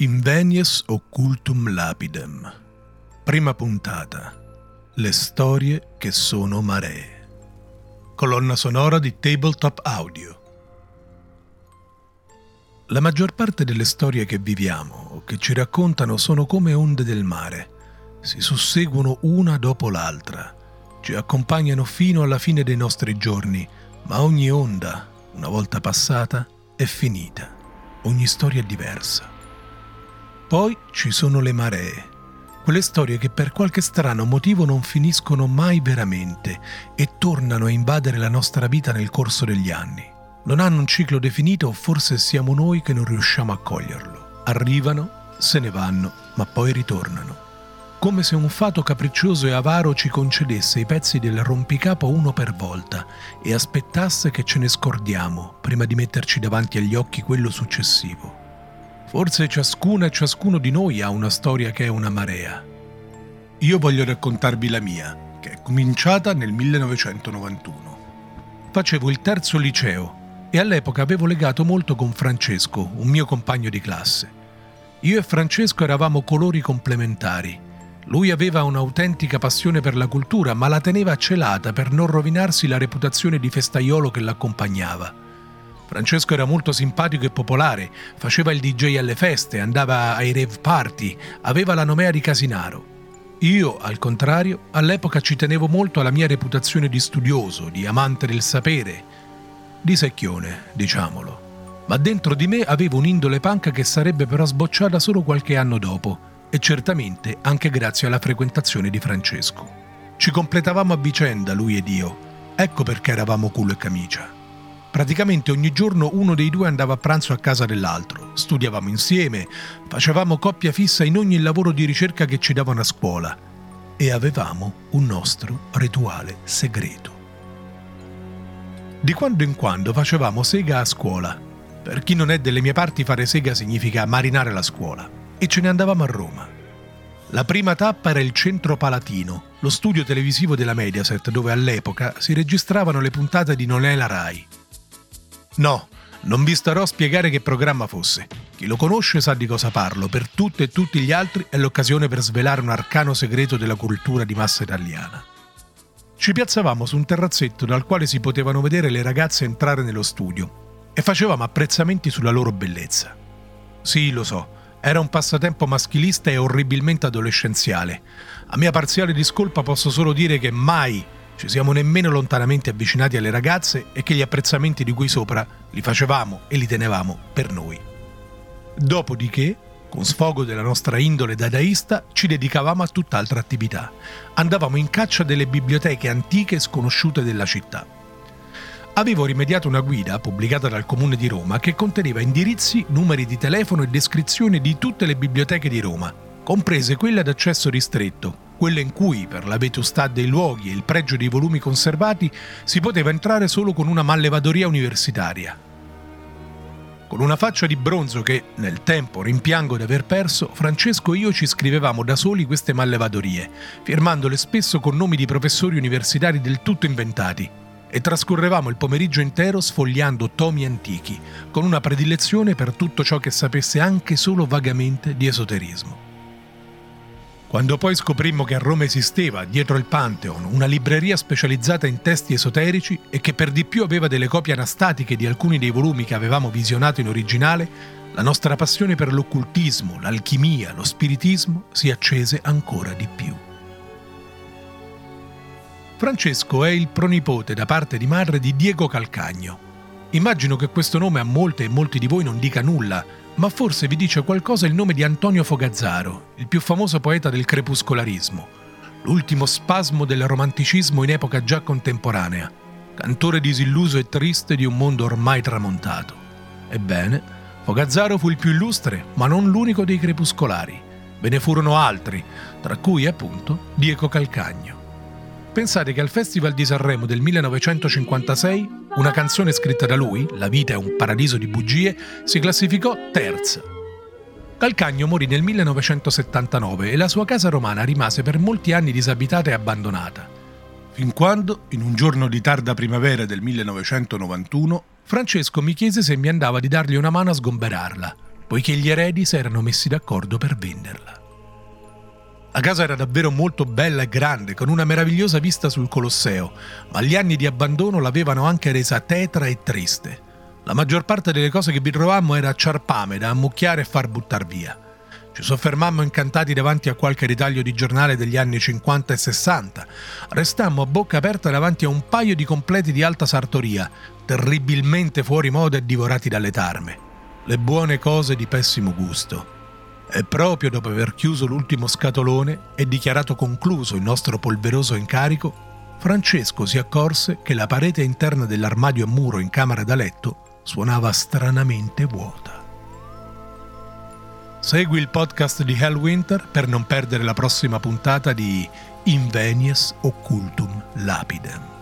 Invenies occultum lapidem. Prima puntata. Le storie che sono maree. Colonna sonora di Tabletop Audio. La maggior parte delle storie che viviamo o che ci raccontano sono come onde del mare. Si susseguono una dopo l'altra. Ci accompagnano fino alla fine dei nostri giorni, ma ogni onda, una volta passata, è finita. Ogni storia è diversa. Poi ci sono le maree, quelle storie che per qualche strano motivo non finiscono mai veramente e tornano a invadere la nostra vita nel corso degli anni. Non hanno un ciclo definito o forse siamo noi che non riusciamo a coglierlo. Arrivano, se ne vanno, ma poi ritornano. Come se un fato capriccioso e avaro ci concedesse i pezzi del rompicapo uno per volta e aspettasse che ce ne scordiamo prima di metterci davanti agli occhi quello successivo. Forse ciascuna e ciascuno di noi ha una storia che è una marea. Io voglio raccontarvi la mia, che è cominciata nel 1991. Facevo il terzo liceo e all'epoca avevo legato molto con Francesco, un mio compagno di classe. Io e Francesco eravamo colori complementari. Lui aveva un'autentica passione per la cultura, ma la teneva celata per non rovinarsi la reputazione di festaiolo che l'accompagnava. Francesco era molto simpatico e popolare, faceva il DJ alle feste, andava ai rave party, aveva la nomea di Casinaro. Io, al contrario, all'epoca ci tenevo molto alla mia reputazione di studioso, di amante del sapere, di secchione, diciamolo. Ma dentro di me avevo un'indole punk che sarebbe però sbocciata solo qualche anno dopo, e certamente anche grazie alla frequentazione di Francesco. Ci completavamo a vicenda, lui ed io. Ecco perché eravamo culo e camicia. Praticamente ogni giorno uno dei due andava a pranzo a casa dell'altro, studiavamo insieme, facevamo coppia fissa in ogni lavoro di ricerca che ci davano a scuola e avevamo un nostro rituale segreto. Di quando in quando facevamo sega a scuola. Per chi non è delle mie parti fare sega significa marinare la scuola. E ce ne andavamo a Roma. La prima tappa era il Centro Palatino, lo studio televisivo della Mediaset dove all'epoca si registravano le puntate di Non è la Rai. No, non vi starò a spiegare che programma fosse. Chi lo conosce sa di cosa parlo, per tutte e tutti gli altri è l'occasione per svelare un arcano segreto della cultura di massa italiana. Ci piazzavamo su un terrazzetto dal quale si potevano vedere le ragazze entrare nello studio e facevamo apprezzamenti sulla loro bellezza. Sì, lo so, era un passatempo maschilista e orribilmente adolescenziale. A mia parziale discolpa posso solo dire che mai ci siamo nemmeno lontanamente avvicinati alle ragazze e che gli apprezzamenti di cui sopra li facevamo e li tenevamo per noi. Dopodiché, con sfogo della nostra indole dadaista, ci dedicavamo a tutt'altra attività. Andavamo in caccia delle biblioteche antiche e sconosciute della città. Avevo rimediato una guida pubblicata dal Comune di Roma che conteneva indirizzi, numeri di telefono e descrizioni di tutte le biblioteche di Roma, comprese quelle ad accesso ristretto, quelle in cui, per la vetustà dei luoghi e il pregio dei volumi conservati, si poteva entrare solo con una mallevadoria universitaria. Con una faccia di bronzo che, nel tempo, rimpiango di aver perso, Francesco e io ci scrivevamo da soli queste mallevadorie, firmandole spesso con nomi di professori universitari del tutto inventati, e trascorrevamo il pomeriggio intero sfogliando tomi antichi, con una predilezione per tutto ciò che sapesse anche solo vagamente di esoterismo. Quando poi scoprimmo che a Roma esisteva, dietro il Pantheon, una libreria specializzata in testi esoterici e che per di più aveva delle copie anastatiche di alcuni dei volumi che avevamo visionato in originale, la nostra passione per l'occultismo, l'alchimia, lo spiritismo si accese ancora di più. Francesco è il pronipote da parte di madre di Diego Calcagno. Immagino che questo nome a molte e molti di voi non dica nulla, ma forse vi dice qualcosa il nome di Antonio Fogazzaro, il più famoso poeta del crepuscolarismo, l'ultimo spasmo del romanticismo in epoca già contemporanea, cantore disilluso e triste di un mondo ormai tramontato. Ebbene, Fogazzaro fu il più illustre, ma non l'unico dei crepuscolari. Ve ne furono altri, tra cui appunto Diego Calcagno. Pensate che al Festival di Sanremo del 1956 una canzone scritta da lui, La vita è un paradiso di bugie, si classificò terza. Calcagno morì nel 1979 e la sua casa romana rimase per molti anni disabitata e abbandonata. Fin quando, in un giorno di tarda primavera del 1991, Francesco mi chiese se mi andava di dargli una mano a sgomberarla. poiché gli eredi si erano messi d'accordo per venderla. La casa era davvero molto bella e grande, con una meravigliosa vista sul Colosseo, ma gli anni di abbandono l'avevano anche resa tetra e triste. La maggior parte delle cose che vi trovammo era ciarpame da ammucchiare e far buttar via. Ci soffermammo incantati davanti a qualche ritaglio di giornale degli anni 50 e 60. Restammo a bocca aperta davanti a un paio di completi di alta sartoria, terribilmente fuori moda e divorati dalle tarme. Le buone cose di pessimo gusto. E proprio dopo aver chiuso l'ultimo scatolone e dichiarato concluso il nostro polveroso incarico, Francesco si accorse che la parete interna dell'armadio a muro in camera da letto suonava stranamente vuota. Segui il podcast di Hellwinter per non perdere la prossima puntata di Invenies Occultum Lapidem.